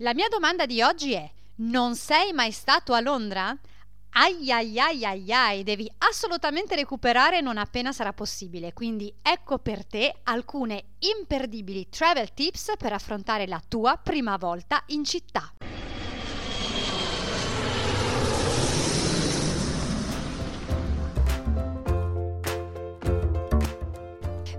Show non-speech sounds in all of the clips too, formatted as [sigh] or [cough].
La mia domanda di oggi è: non sei mai stato a Londra? Ai ai ai ai ai, devi assolutamente recuperare non appena sarà possibile. Quindi ecco per te alcune imperdibili travel tips per affrontare la tua prima volta in città.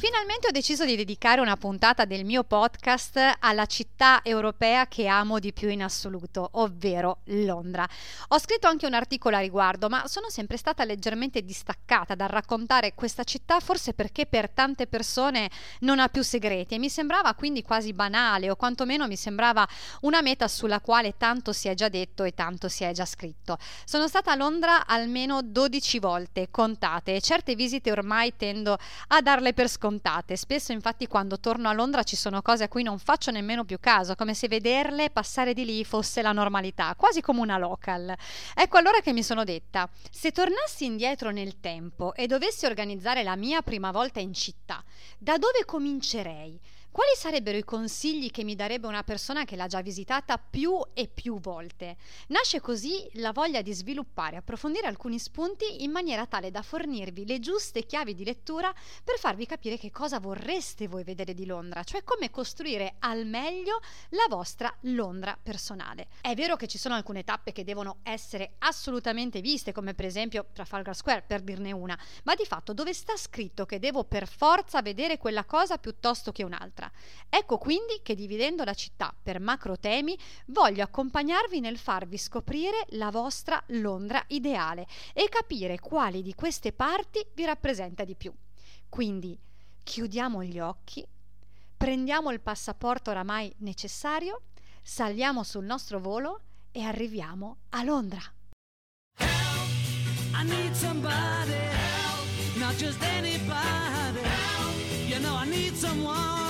Finalmente ho deciso di dedicare una puntata del mio podcast alla città europea che amo di più in assoluto, ovvero Londra. Ho scritto anche un articolo a riguardo, ma sono sempre stata leggermente distaccata dal raccontare questa città, forse perché per tante persone non ha più segreti e mi sembrava quindi quasi banale o quantomeno mi sembrava una meta sulla quale tanto si è già detto e tanto si è già scritto. Sono stata a Londra almeno 12 volte, contate, e certe visite ormai tendo a darle per scontate scontate. Spesso infatti quando torno a Londra ci sono cose a cui non faccio nemmeno più caso, come se vederle passare di lì fosse la normalità, quasi come una local. Ecco allora che mi sono detta, se tornassi indietro nel tempo e dovessi organizzare la mia prima volta in città, da dove comincerei? Quali sarebbero i consigli che mi darebbe una persona che l'ha già visitata più e più volte? Nasce così la voglia di sviluppare approfondire alcuni spunti in maniera tale da fornirvi le giuste chiavi di lettura per farvi capire che cosa vorreste voi vedere di Londra, cioè come costruire al meglio la vostra Londra personale. È vero che ci sono alcune tappe che devono essere assolutamente viste, come per esempio Trafalgar Square, per dirne una, ma di fatto dove sta scritto che devo per forza vedere quella cosa piuttosto che un'altra? Altra. Ecco quindi che dividendo la città per macro temi voglio accompagnarvi nel farvi scoprire la vostra Londra ideale e capire quali di queste parti vi rappresenta di più. Quindi chiudiamo gli occhi, prendiamo il passaporto oramai necessario, saliamo sul nostro volo e arriviamo a Londra. Help, know I need someone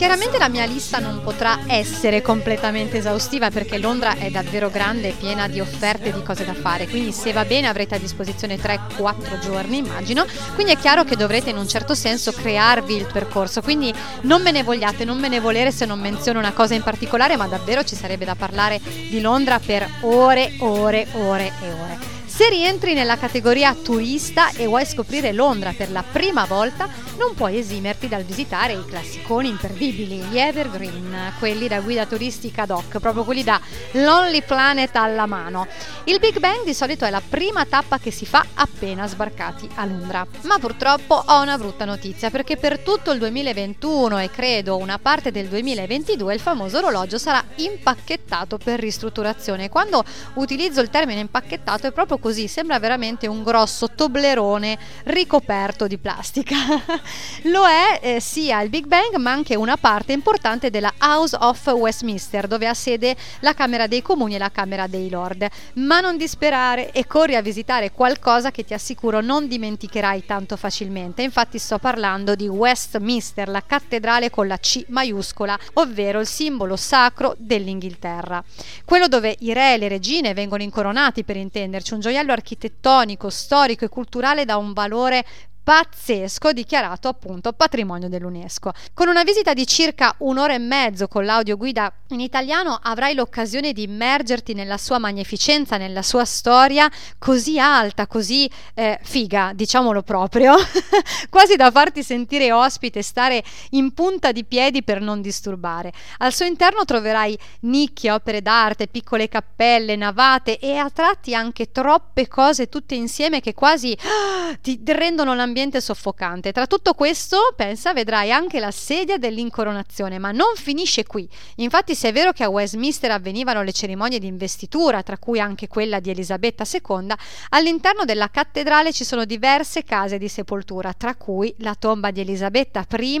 Chiaramente la mia lista non potrà essere completamente esaustiva perché Londra è davvero grande e piena di offerte e di cose da fare, quindi se va bene avrete a disposizione 3-4 giorni immagino, quindi è chiaro che dovrete in un certo senso crearvi il percorso, quindi non me ne vogliate, non me ne volere se non menziono una cosa in particolare, ma davvero ci sarebbe da parlare di Londra per ore, ore, ore e ore. Se rientri nella categoria turista e vuoi scoprire Londra per la prima volta, non puoi esimerti dal visitare i classiconi imperdibili, gli evergreen, quelli da guida turistica doc, proprio quelli da Lonely Planet alla mano. Il Big Bang di solito è la prima tappa che si fa appena sbarcati a Londra. Ma purtroppo ho una brutta notizia perché per tutto il 2021 e credo una parte del 2022 il famoso orologio sarà impacchettato per ristrutturazione. Quando utilizzo il termine impacchettato è proprio così, sembra veramente un grosso toblerone ricoperto di plastica. [laughs] Lo è eh, sia il Big Bang ma anche una parte importante della House of Westminster dove ha sede la Camera dei Comuni e la Camera dei Lord. Ma non disperare e corri a visitare qualcosa che ti assicuro non dimenticherai tanto facilmente. Infatti sto parlando di Westminster, la cattedrale con la C maiuscola, ovvero il simbolo sacro dell'Inghilterra. Quello dove i re e le regine vengono incoronati per intenderci, un gioiello architettonico, storico e culturale da un valore pazzesco dichiarato appunto patrimonio dell'UNESCO. Con una visita di circa un'ora e mezzo con l'audioguida in italiano avrai l'occasione di immergerti nella sua magnificenza, nella sua storia così alta, così eh, figa, diciamolo proprio, [laughs] quasi da farti sentire ospite stare in punta di piedi per non disturbare. Al suo interno troverai nicchie, opere d'arte, piccole cappelle, navate e a tratti anche troppe cose tutte insieme che quasi [gasps] ti rendono l'ambiente ambiente soffocante. Tra tutto questo, pensa, vedrai anche la sedia dell'incoronazione, ma non finisce qui. Infatti, se è vero che a Westminster avvenivano le cerimonie di investitura, tra cui anche quella di Elisabetta II, all'interno della cattedrale ci sono diverse case di sepoltura, tra cui la tomba di Elisabetta I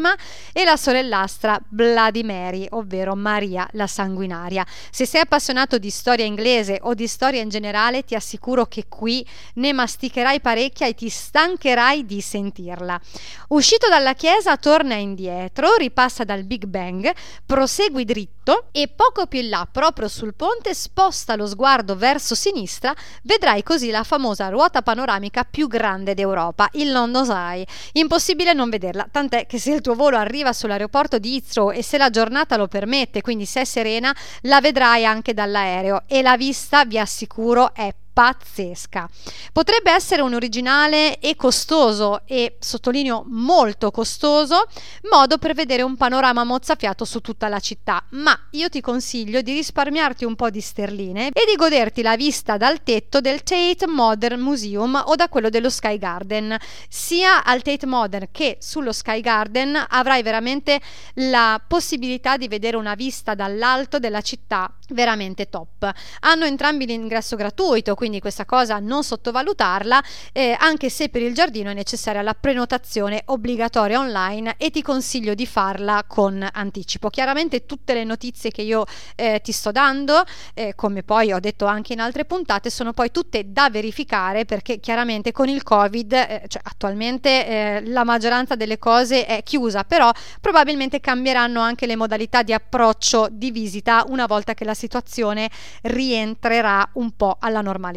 e la sorellastra Mary, ovvero Maria la Sanguinaria. Se sei appassionato di storia inglese o di storia in generale, ti assicuro che qui ne masticherai parecchia e ti stancherai di sentirla. Uscito dalla chiesa, torna indietro, ripassa dal Big Bang, prosegui dritto e poco più in là, proprio sul ponte, sposta lo sguardo verso sinistra, vedrai così la famosa ruota panoramica più grande d'Europa, il London Eye. Impossibile non vederla, tant'è che se il tuo volo arriva sull'aeroporto di Heathrow e se la giornata lo permette, quindi se è serena, la vedrai anche dall'aereo e la vista, vi assicuro, è pazzesca. Potrebbe essere un originale e costoso e sottolineo molto costoso modo per vedere un panorama mozzafiato su tutta la città, ma io ti consiglio di risparmiarti un po' di sterline e di goderti la vista dal tetto del Tate Modern Museum o da quello dello Sky Garden. Sia al Tate Modern che sullo Sky Garden avrai veramente la possibilità di vedere una vista dall'alto della città veramente top. Hanno entrambi l'ingresso gratuito, quindi questa cosa non sottovalutarla, eh, anche se per il giardino è necessaria la prenotazione obbligatoria online e ti consiglio di farla con anticipo. Chiaramente tutte le notizie che io eh, ti sto dando, eh, come poi ho detto anche in altre puntate, sono poi tutte da verificare perché chiaramente con il Covid, eh, cioè attualmente eh, la maggioranza delle cose è chiusa, però probabilmente cambieranno anche le modalità di approccio di visita una volta che la situazione rientrerà un po' alla normalità.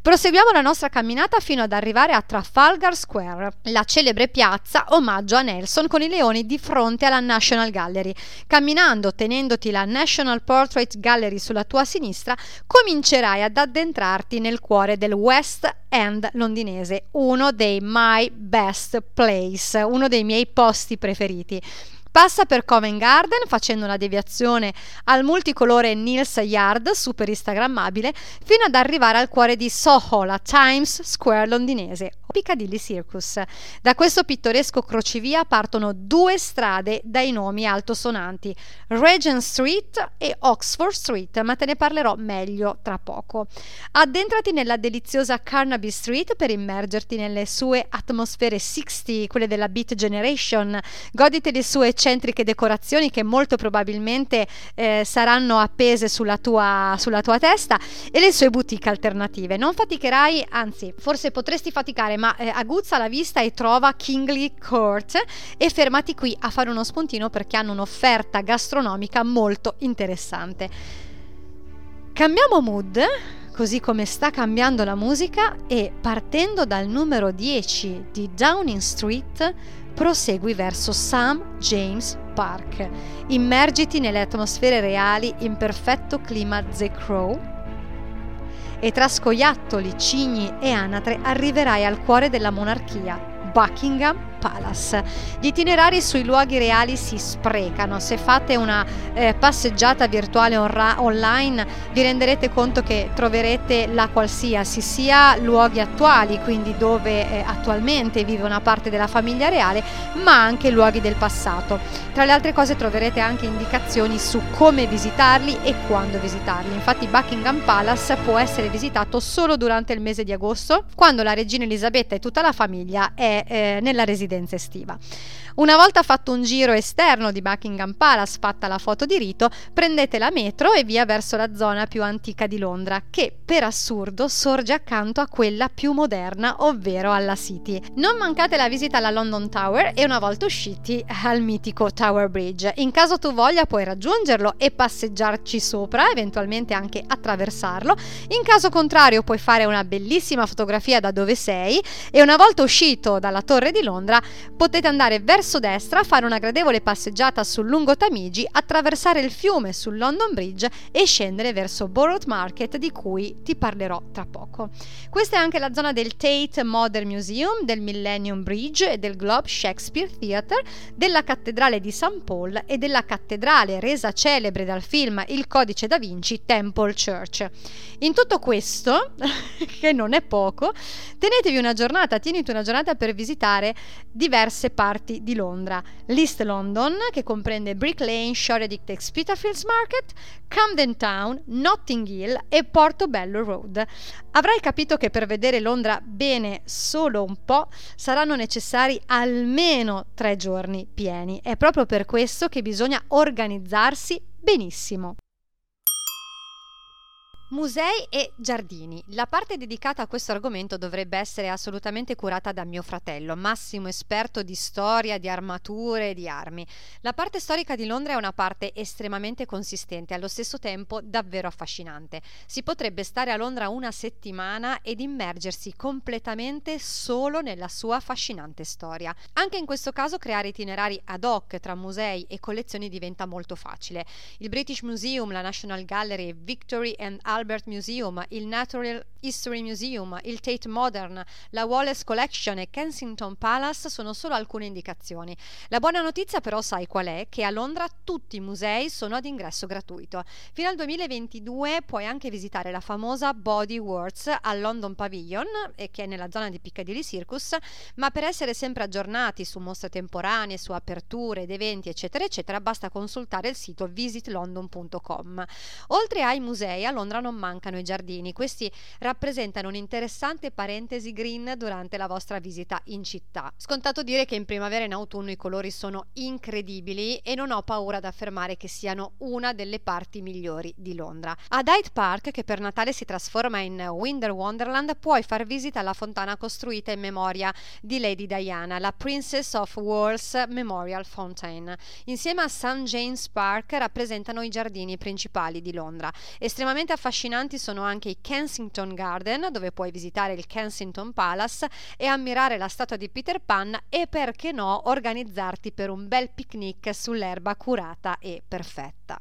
Proseguiamo la nostra camminata fino ad arrivare a Trafalgar Square, la celebre piazza omaggio a Nelson con i leoni di fronte alla National Gallery. Camminando, tenendoti la National Portrait Gallery sulla tua sinistra, comincerai ad addentrarti nel cuore del West End londinese, uno dei my best place, uno dei miei posti preferiti. Passa per Covent Garden facendo una deviazione al multicolore Nils Yard, super instagrammabile, fino ad arrivare al cuore di Soho, la Times Square londinese, o Piccadilly Circus. Da questo pittoresco crocevia partono due strade dai nomi altosonanti, Regent Street e Oxford Street, ma te ne parlerò meglio tra poco. Addentrati nella deliziosa Carnaby Street per immergerti nelle sue atmosfere 60, quelle della Beat Generation, goditi le sue eccentriche decorazioni che molto probabilmente eh, saranno appese sulla tua, sulla tua testa e le sue boutique alternative. Non faticherai, anzi, forse potresti faticare, ma eh, aguzza la vista e trova Kingley Court e fermati qui a fare uno spuntino perché hanno un'offerta gastronomica molto interessante. Cambiamo mood così come sta cambiando la musica e partendo dal numero 10 di Downing Street prosegui verso St. James Park. Immergiti nelle atmosfere reali in perfetto clima The Crow e tra scoiattoli, cigni e anatre arriverai al cuore della monarchia, Buckingham Palace. Gli itinerari sui luoghi reali si sprecano. Se fate una eh, passeggiata virtuale onra- online vi renderete conto che troverete la qualsiasi, sia luoghi attuali, quindi dove eh, attualmente vive una parte della famiglia reale, ma anche luoghi del passato. Tra le altre cose troverete anche indicazioni su come visitarli e quando visitarli. Infatti Buckingham Palace può essere visitato solo durante il mese di agosto, quando la regina Elisabetta e tutta la famiglia è eh, nella residenza residenza estiva. Una volta fatto un giro esterno di Buckingham Palace, fatta la foto di rito, prendete la metro e via verso la zona più antica di Londra, che per assurdo sorge accanto a quella più moderna, ovvero alla City. Non mancate la visita alla London Tower e una volta usciti al mitico Tower Bridge. In caso tu voglia puoi raggiungerlo e passeggiarci sopra, eventualmente anche attraversarlo. In caso contrario puoi fare una bellissima fotografia da dove sei e una volta uscito dalla Torre di Londra potete andare verso destra, fare una gradevole passeggiata sul lungo Tamigi, attraversare il fiume sul London Bridge e scendere verso Borough Market di cui ti parlerò tra poco. Questa è anche la zona del Tate Modern Museum, del Millennium Bridge e del Globe Shakespeare Theatre, della cattedrale di St. Paul e della cattedrale resa celebre dal film Il codice da Vinci Temple Church. In tutto questo, [laughs] che non è poco, tenetevi una giornata, tieniti una giornata per visitare diverse parti di Londra. L'East London, che comprende Brick Lane, Shoreditch e Spitalfields Market, Camden Town, Notting Hill e Portobello Road. Avrai capito che per vedere Londra bene solo un po' saranno necessari almeno tre giorni pieni. È proprio per questo che bisogna organizzarsi benissimo. Musei e giardini. La parte dedicata a questo argomento dovrebbe essere assolutamente curata da mio fratello, massimo esperto di storia, di armature e di armi. La parte storica di Londra è una parte estremamente consistente, allo stesso tempo davvero affascinante. Si potrebbe stare a Londra una settimana ed immergersi completamente solo nella sua affascinante storia. Anche in questo caso creare itinerari ad hoc tra musei e collezioni diventa molto facile. Il British Museum, la National Gallery, Victory and Albert Museum, il Natural History Museum, il Tate Modern, la Wallace Collection e Kensington Palace sono solo alcune indicazioni. La buona notizia però sai qual è? Che a Londra tutti i musei sono ad ingresso gratuito. Fino al 2022 puoi anche visitare la famosa Body Words al London Pavilion, che è nella zona di Piccadilly Circus, ma per essere sempre aggiornati su mostre temporanee, su aperture ed eventi eccetera eccetera basta consultare il sito visitlondon.com. Oltre ai musei a Londra non mancano i giardini. Questi rappresentano un'interessante parentesi green durante la vostra visita in città. Scontato dire che in primavera e in autunno i colori sono incredibili e non ho paura ad affermare che siano una delle parti migliori di Londra. Ad Hyde Park, che per Natale si trasforma in Winter Wonderland, puoi far visita alla fontana costruita in memoria di Lady Diana, la Princess of Wales Memorial Fountain. Insieme a St. James Park rappresentano i giardini principali di Londra. Estremamente affascinanti sono anche i Kensington Garden, dove puoi visitare il Kensington Palace e ammirare la statua di Peter Pan e perché no organizzarti per un bel picnic sull'erba curata e perfetta.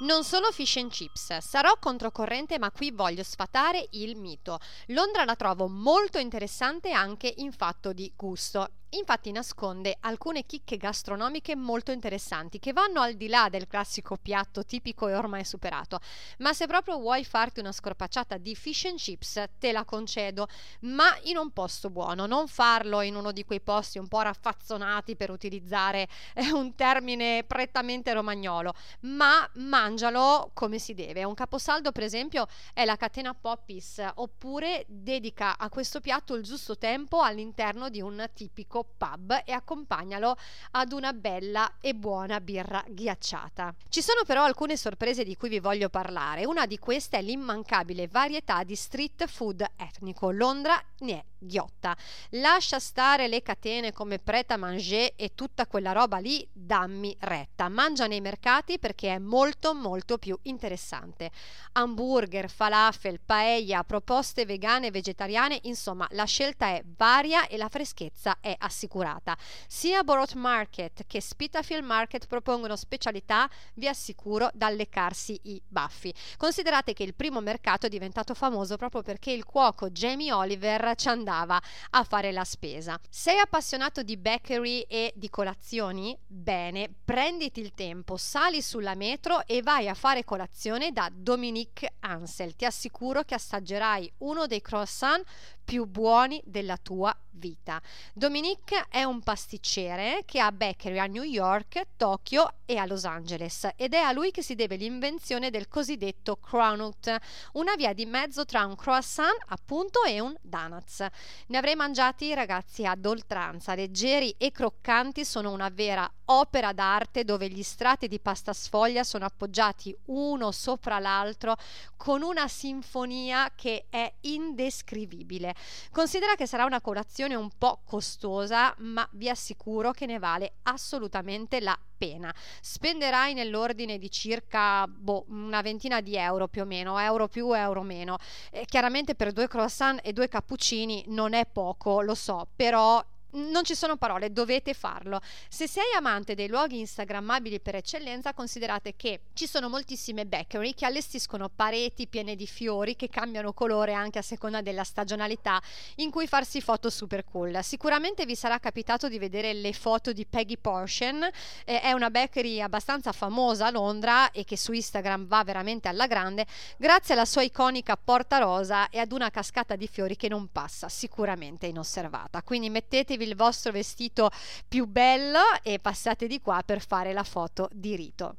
Non solo fish and chips, sarò controcorrente ma qui voglio sfatare il mito. Londra la trovo molto interessante anche in fatto di gusto Infatti nasconde alcune chicche gastronomiche molto interessanti che vanno al di là del classico piatto tipico e ormai superato. Ma se proprio vuoi farti una scorpacciata di fish and chips, te la concedo, ma in un posto buono. Non farlo in uno di quei posti un po' raffazzonati per utilizzare eh, un termine prettamente romagnolo, ma mangialo come si deve. Un caposaldo, per esempio, è la catena Poppis, oppure dedica a questo piatto il giusto tempo all'interno di un tipico pub e accompagnalo ad una bella e buona birra ghiacciata. Ci sono però alcune sorprese di cui vi voglio parlare. Una di queste è l'immancabile varietà di street food etnico. Londra ne è ghiotta. Lascia stare le catene come Pret a Manger e tutta quella roba lì, dammi retta. Mangia nei mercati perché è molto molto più interessante. Hamburger, falafel, paella, proposte vegane e vegetariane, insomma la scelta è varia e la freschezza è assicurata. Sia Borough Market che Spitafield Market propongono specialità, vi assicuro, da leccarsi i baffi. Considerate che il primo mercato è diventato famoso proprio perché il cuoco Jamie Oliver ci andava a fare la spesa. Sei appassionato di bakery e di colazioni? Bene, prenditi il tempo, sali sulla metro e vai a fare colazione da Dominique Ansel. Ti assicuro che assaggerai uno dei croissant più buoni della tua vita. Dominique è un pasticcere che ha bakery a New York, Tokyo e a Los Angeles ed è a lui che si deve l'invenzione del cosiddetto cronut, una via di mezzo tra un croissant appunto e un donuts. Ne avrei mangiati ragazzi ad oltranza, leggeri e croccanti, sono una vera opera d'arte dove gli strati di pasta sfoglia sono appoggiati uno sopra l'altro con una sinfonia che è indescrivibile. Considera che sarà una colazione un po' costosa, ma vi assicuro che ne vale assolutamente la pena. Spenderai nell'ordine di circa boh, una ventina di euro più o meno, euro più, euro meno. E chiaramente per due croissant e due cappuccini non è poco, lo so, però non ci sono parole, dovete farlo. Se sei amante dei luoghi instagrammabili per eccellenza, considerate che ci sono moltissime bakery che allestiscono pareti piene di fiori che cambiano colore anche a seconda della stagionalità in cui farsi foto super cool. Sicuramente vi sarà capitato di vedere le foto di Peggy Portion, eh, è una bakery abbastanza famosa a Londra e che su Instagram va veramente alla grande grazie alla sua iconica porta rosa e ad una cascata di fiori che non passa sicuramente inosservata. Quindi mettetevi il vostro vestito più bello e passate di qua per fare la foto di rito.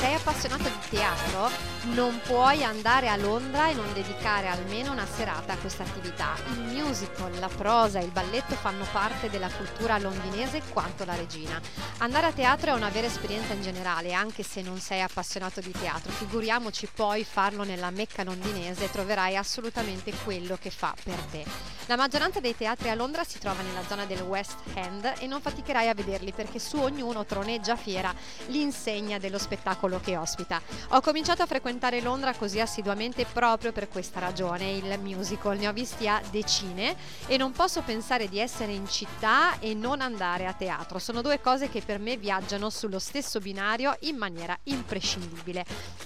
sei appassionato di teatro, non puoi andare a Londra e non dedicare almeno una serata a questa attività. Il musical, la prosa, il balletto fanno parte della cultura londinese quanto la regina. Andare a teatro è una vera esperienza in generale, anche se non sei appassionato di teatro. Figuriamoci poi farlo nella Mecca londinese e troverai assolutamente quello che fa per te. La maggioranza dei teatri a Londra si trova nella zona del West End e non faticherai a vederli perché su ognuno troneggia fiera l'insegna dello spettacolo che ospita. Ho cominciato a frequentare Londra così assiduamente proprio per questa ragione, il musical. Ne ho visti a decine e non posso pensare di essere in città e non andare a teatro. Sono due cose che per me viaggiano sullo stesso binario in maniera imprescindibile.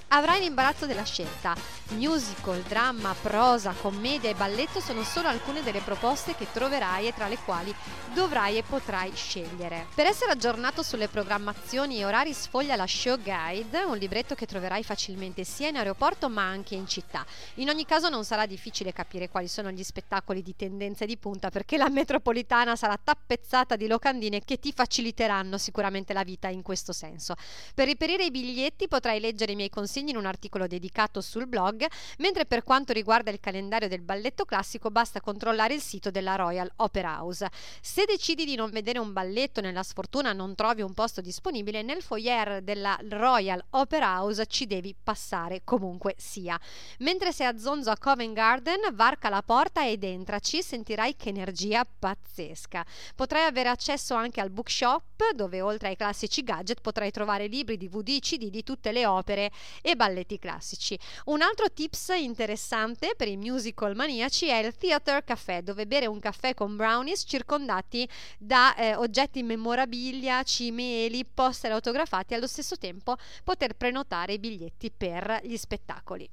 Avrai l'imbarazzo della scelta. Musical, dramma, prosa, commedia e balletto sono solo alcune delle proposte che troverai e tra le quali dovrai e potrai scegliere. Per essere aggiornato sulle programmazioni e orari sfoglia la Show Guide un libretto che troverai facilmente sia in aeroporto ma anche in città. In ogni caso non sarà difficile capire quali sono gli spettacoli di tendenza di punta perché la metropolitana sarà tappezzata di locandine che ti faciliteranno sicuramente la vita in questo senso. Per reperire i biglietti potrai leggere i miei consigli in un articolo dedicato sul blog, mentre per quanto riguarda il calendario del balletto classico basta controllare il sito della Royal Opera House. Se decidi di non vedere un balletto nella sfortuna non trovi un posto disponibile, nel foyer della Royal Opera House ci devi passare comunque sia. Mentre sei a zonzo a Covent Garden, varca la porta ed entraci, sentirai che energia pazzesca. Potrai avere accesso anche al bookshop, dove oltre ai classici gadget potrai trovare libri, DVD, CD di tutte le opere e balletti classici. Un altro tips interessante per i musical maniaci è il Theater Café, dove bere un caffè con brownies circondati da eh, oggetti memorabilia, cimeli, poster autografati allo stesso tempo poter prenotare i biglietti per gli spettacoli.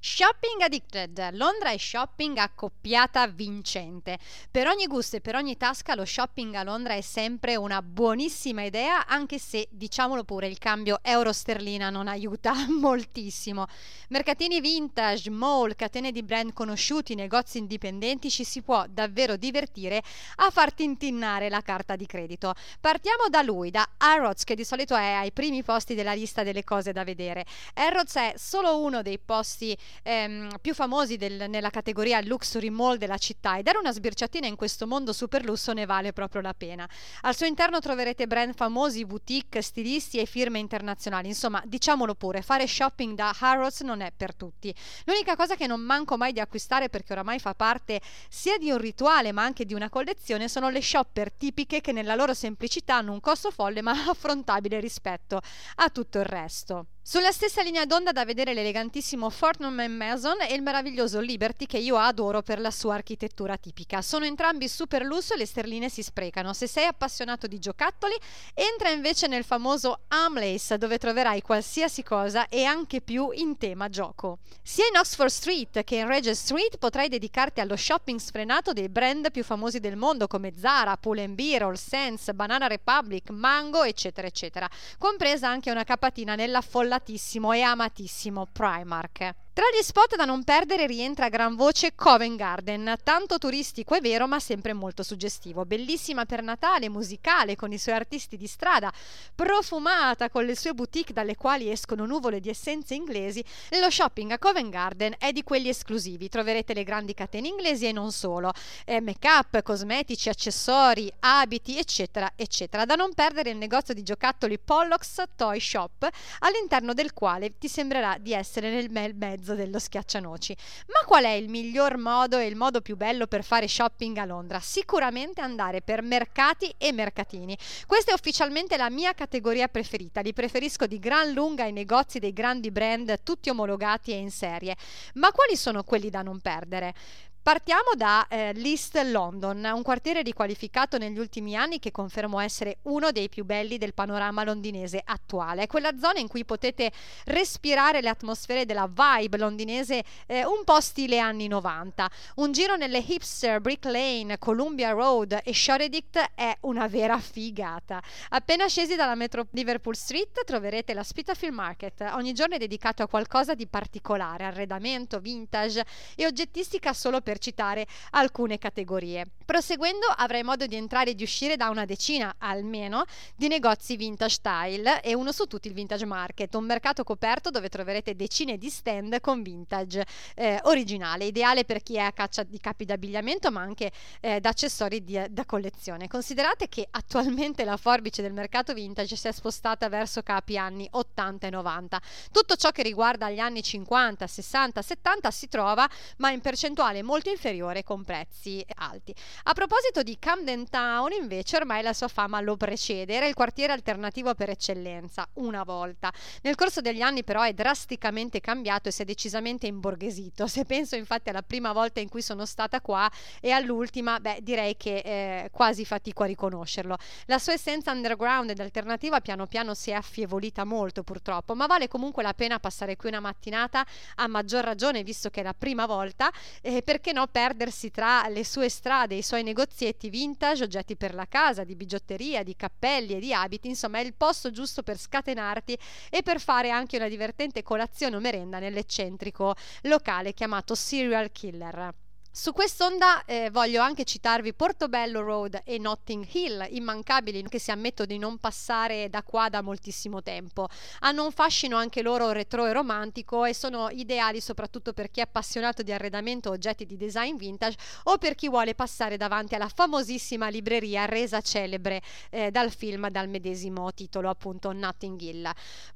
Shopping Addicted. Londra è shopping accoppiata vincente. Per ogni gusto e per ogni tasca lo shopping a Londra è sempre una buonissima idea, anche se, diciamolo pure, il cambio euro-sterlina non aiuta [laughs] moltissimo. Mercatini vintage, mall, catene di brand conosciuti, negozi indipendenti, ci si può davvero divertire a far tintinnare la carta di credito. Partiamo da lui, da Harrods, che di solito è ai primi posti della lista delle cose da vedere. Harrods è solo uno dei posti ehm, più famosi del, nella categoria luxury mall della città e dare una sbirciatina in questo mondo super lusso ne vale proprio la pena. Al suo interno troverete brand famosi, boutique, stilisti e firme internazionali. Insomma, diciamolo pure, fare shopping da Harrods non è per tutti. L'unica cosa che non manco mai di acquistare perché oramai fa parte sia di un rituale ma anche di una collezione sono le shopper tipiche che nella loro semplicità hanno un costo folle ma [laughs] affrontabile rispetto a tutto il resto. Sulla stessa linea d'onda da vedere l'elegantissimo Fortnum Mason e il meraviglioso Liberty che io adoro per la sua architettura tipica. Sono entrambi super lusso e le sterline si sprecano. Se sei appassionato di giocattoli, entra invece nel famoso Amlace dove troverai qualsiasi cosa e anche più in tema gioco. Sia in Oxford Street che in Regent Street potrai dedicarti allo shopping sfrenato dei brand più famosi del mondo come Zara, Pull&Bear, All Sense, Banana Republic, Mango, eccetera, eccetera, compresa anche una capatina nella folla adoratissimo e amatissimo Primark. Tra gli spot da non perdere rientra a gran voce Covent Garden, tanto turistico è vero ma sempre molto suggestivo, bellissima per Natale, musicale con i suoi artisti di strada, profumata con le sue boutique dalle quali escono nuvole di essenze inglesi, lo shopping a Covent Garden è di quelli esclusivi, troverete le grandi catene inglesi e non solo, eh, make-up, cosmetici, accessori, abiti eccetera eccetera, da non perdere il negozio di giocattoli Pollocks Toy Shop all'interno del quale ti sembrerà di essere nel mezzo mezzo dello schiaccianoci. Ma qual è il miglior modo e il modo più bello per fare shopping a Londra? Sicuramente andare per mercati e mercatini. Questa è ufficialmente la mia categoria preferita, li preferisco di gran lunga ai negozi dei grandi brand tutti omologati e in serie. Ma quali sono quelli da non perdere? Partiamo da eh, l'East London, un quartiere riqualificato negli ultimi anni che confermo essere uno dei più belli del panorama londinese attuale. È quella zona in cui potete respirare le atmosfere della vibe londinese eh, un po' stile anni 90. Un giro nelle hipster, Brick Lane, Columbia Road e Shoreditch è una vera figata. Appena scesi dalla metro Liverpool Street troverete la Spitafield Market. Ogni giorno è dedicato a qualcosa di particolare, arredamento, vintage e oggettistica solo per citare alcune categorie. Proseguendo avrai modo di entrare e di uscire da una decina almeno di negozi vintage style e uno su tutti il Vintage Market, un mercato coperto dove troverete decine di stand con vintage eh, originale, ideale per chi è a caccia di capi d'abbigliamento ma anche eh, da accessori di, da collezione. Considerate che attualmente la forbice del mercato vintage si è spostata verso capi anni 80 e 90. Tutto ciò che riguarda gli anni 50, 60, 70 si trova ma in percentuale molto molto inferiore con prezzi alti. A proposito di Camden Town, invece, ormai la sua fama lo precede, era il quartiere alternativo per eccellenza, una volta. Nel corso degli anni però è drasticamente cambiato e si è decisamente imborghesito. Se penso infatti alla prima volta in cui sono stata qua e all'ultima, beh, direi che eh, quasi fatico a riconoscerlo. La sua essenza underground ed alternativa piano piano si è affievolita molto purtroppo, ma vale comunque la pena passare qui una mattinata a maggior ragione visto che è la prima volta, eh, perché no perdersi tra le sue strade i suoi negozietti vintage, oggetti per la casa, di bigiotteria, di cappelli e di abiti, insomma è il posto giusto per scatenarti e per fare anche una divertente colazione o merenda nell'eccentrico locale chiamato Serial Killer. Su quest'onda eh, voglio anche citarvi Portobello Road e Notting Hill, immancabili che si ammetto di non passare da qua da moltissimo tempo. Hanno un fascino anche loro retro e romantico e sono ideali soprattutto per chi è appassionato di arredamento oggetti di design vintage o per chi vuole passare davanti alla famosissima libreria resa celebre eh, dal film dal medesimo titolo appunto Notting Hill.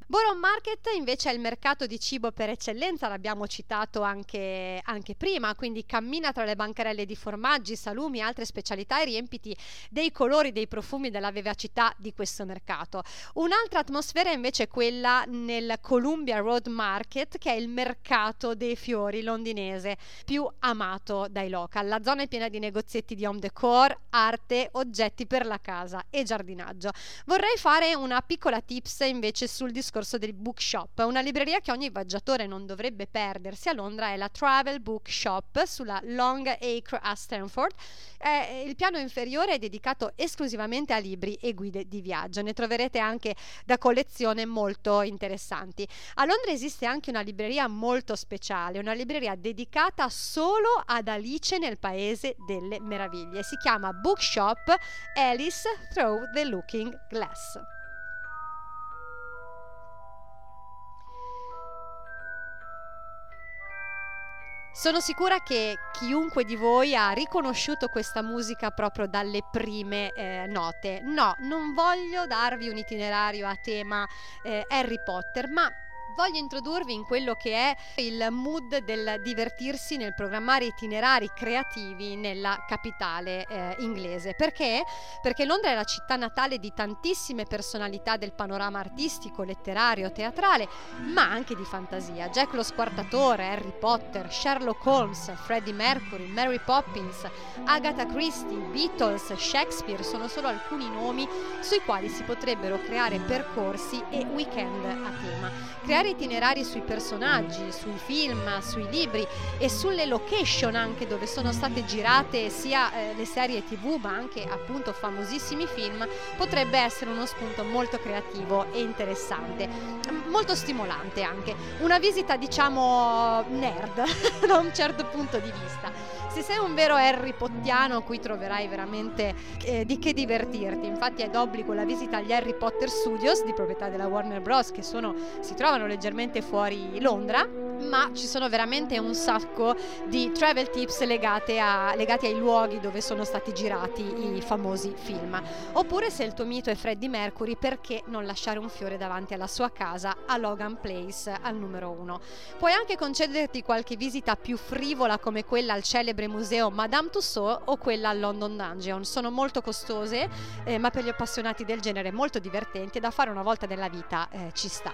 Borough Market invece è il mercato di cibo per eccellenza, l'abbiamo citato anche, anche prima, quindi cammina tra le bancarelle di formaggi, salumi e altre specialità e riempiti dei colori, dei profumi, della vivacità di questo mercato. Un'altra atmosfera invece è quella nel Columbia Road Market, che è il mercato dei fiori londinese più amato dai local. La zona è piena di negozietti di home decor, arte, oggetti per la casa e giardinaggio. Vorrei fare una piccola tips invece sul discorso del bookshop. Una libreria che ogni viaggiatore non dovrebbe perdersi a Londra è la Travel Bookshop sulla Long Acre a Stanford. Eh, il piano inferiore è dedicato esclusivamente a libri e guide di viaggio. Ne troverete anche da collezione molto interessanti. A Londra esiste anche una libreria molto speciale, una libreria dedicata solo ad Alice nel Paese delle Meraviglie. Si chiama Bookshop Alice Through the Looking Glass. Sono sicura che chiunque di voi ha riconosciuto questa musica proprio dalle prime eh, note. No, non voglio darvi un itinerario a tema eh, Harry Potter, ma voglio introdurvi in quello che è il mood del divertirsi nel programmare itinerari creativi nella capitale eh, inglese. Perché? Perché Londra è la città natale di tantissime personalità del panorama artistico, letterario, teatrale, ma anche di fantasia. Jack lo Squartatore, Harry Potter, Sherlock Holmes, Freddie Mercury, Mary Poppins, Agatha Christie, Beatles, Shakespeare sono solo alcuni nomi sui quali si potrebbero creare percorsi e weekend a tema. Creare creare itinerari sui personaggi, sui film, sui libri e sulle location anche dove sono state girate sia eh, le serie tv ma anche appunto famosissimi film potrebbe essere uno spunto molto creativo e interessante, molto stimolante anche, una visita diciamo nerd [laughs] da un certo punto di vista. Se sei un vero Harry Pottiano qui troverai veramente eh, di che divertirti, infatti è d'obbligo la visita agli Harry Potter Studios di proprietà della Warner Bros. che sono, si trovano leggermente fuori Londra, ma ci sono veramente un sacco di travel tips legate a, legati ai luoghi dove sono stati girati i famosi film. Oppure se il tuo mito è Freddie Mercury, perché non lasciare un fiore davanti alla sua casa a Logan Place al numero 1? Puoi anche concederti qualche visita più frivola come quella al celebre museo Madame Tussauds o quella al London Dungeon. Sono molto costose, eh, ma per gli appassionati del genere molto divertenti e da fare una volta nella vita eh, ci sta.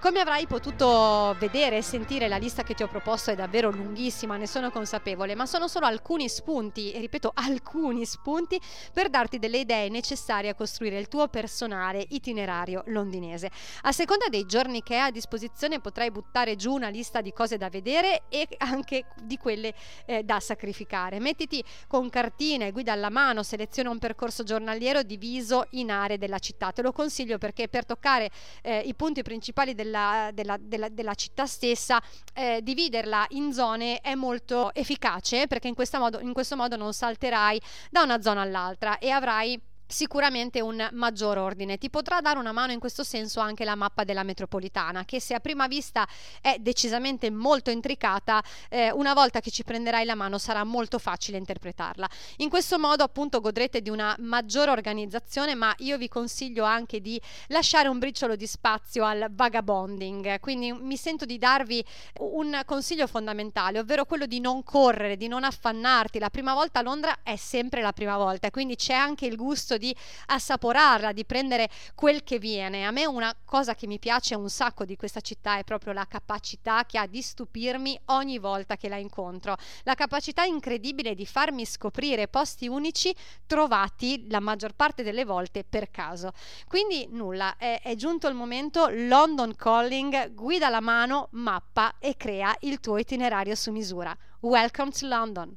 Come avrai potuto vedere e sentire, la lista che ti ho proposto è davvero lunghissima, ne sono consapevole, ma sono solo alcuni spunti, e ripeto alcuni spunti, per darti delle idee necessarie a costruire il tuo personale itinerario londinese. A seconda dei giorni che hai a disposizione potrai buttare giù una lista di cose da vedere e anche di quelle eh, da sacrificare. Mettiti con cartine, guida alla mano, seleziona un percorso giornaliero diviso in aree della città. Te lo consiglio perché per toccare eh, i punti principali della della, della, della, della città stessa, eh, dividerla in zone è molto efficace perché in, modo, in questo modo non salterai da una zona all'altra e avrai sicuramente un maggior ordine. Ti potrà dare una mano in questo senso anche la mappa della metropolitana, che se a prima vista è decisamente molto intricata, eh, una volta che ci prenderai la mano sarà molto facile interpretarla. In questo modo appunto godrete di una maggiore organizzazione, ma io vi consiglio anche di lasciare un briciolo di spazio al vagabonding, quindi mi sento di darvi un consiglio fondamentale, ovvero quello di non correre, di non affannarti. La prima volta a Londra è sempre la prima volta, quindi c'è anche il gusto di assaporarla, di prendere quel che viene. A me una cosa che mi piace un sacco di questa città è proprio la capacità che ha di stupirmi ogni volta che la incontro, la capacità incredibile di farmi scoprire posti unici trovati la maggior parte delle volte per caso. Quindi nulla, è, è giunto il momento London Calling, guida la mano, mappa e crea il tuo itinerario su misura. Welcome to London!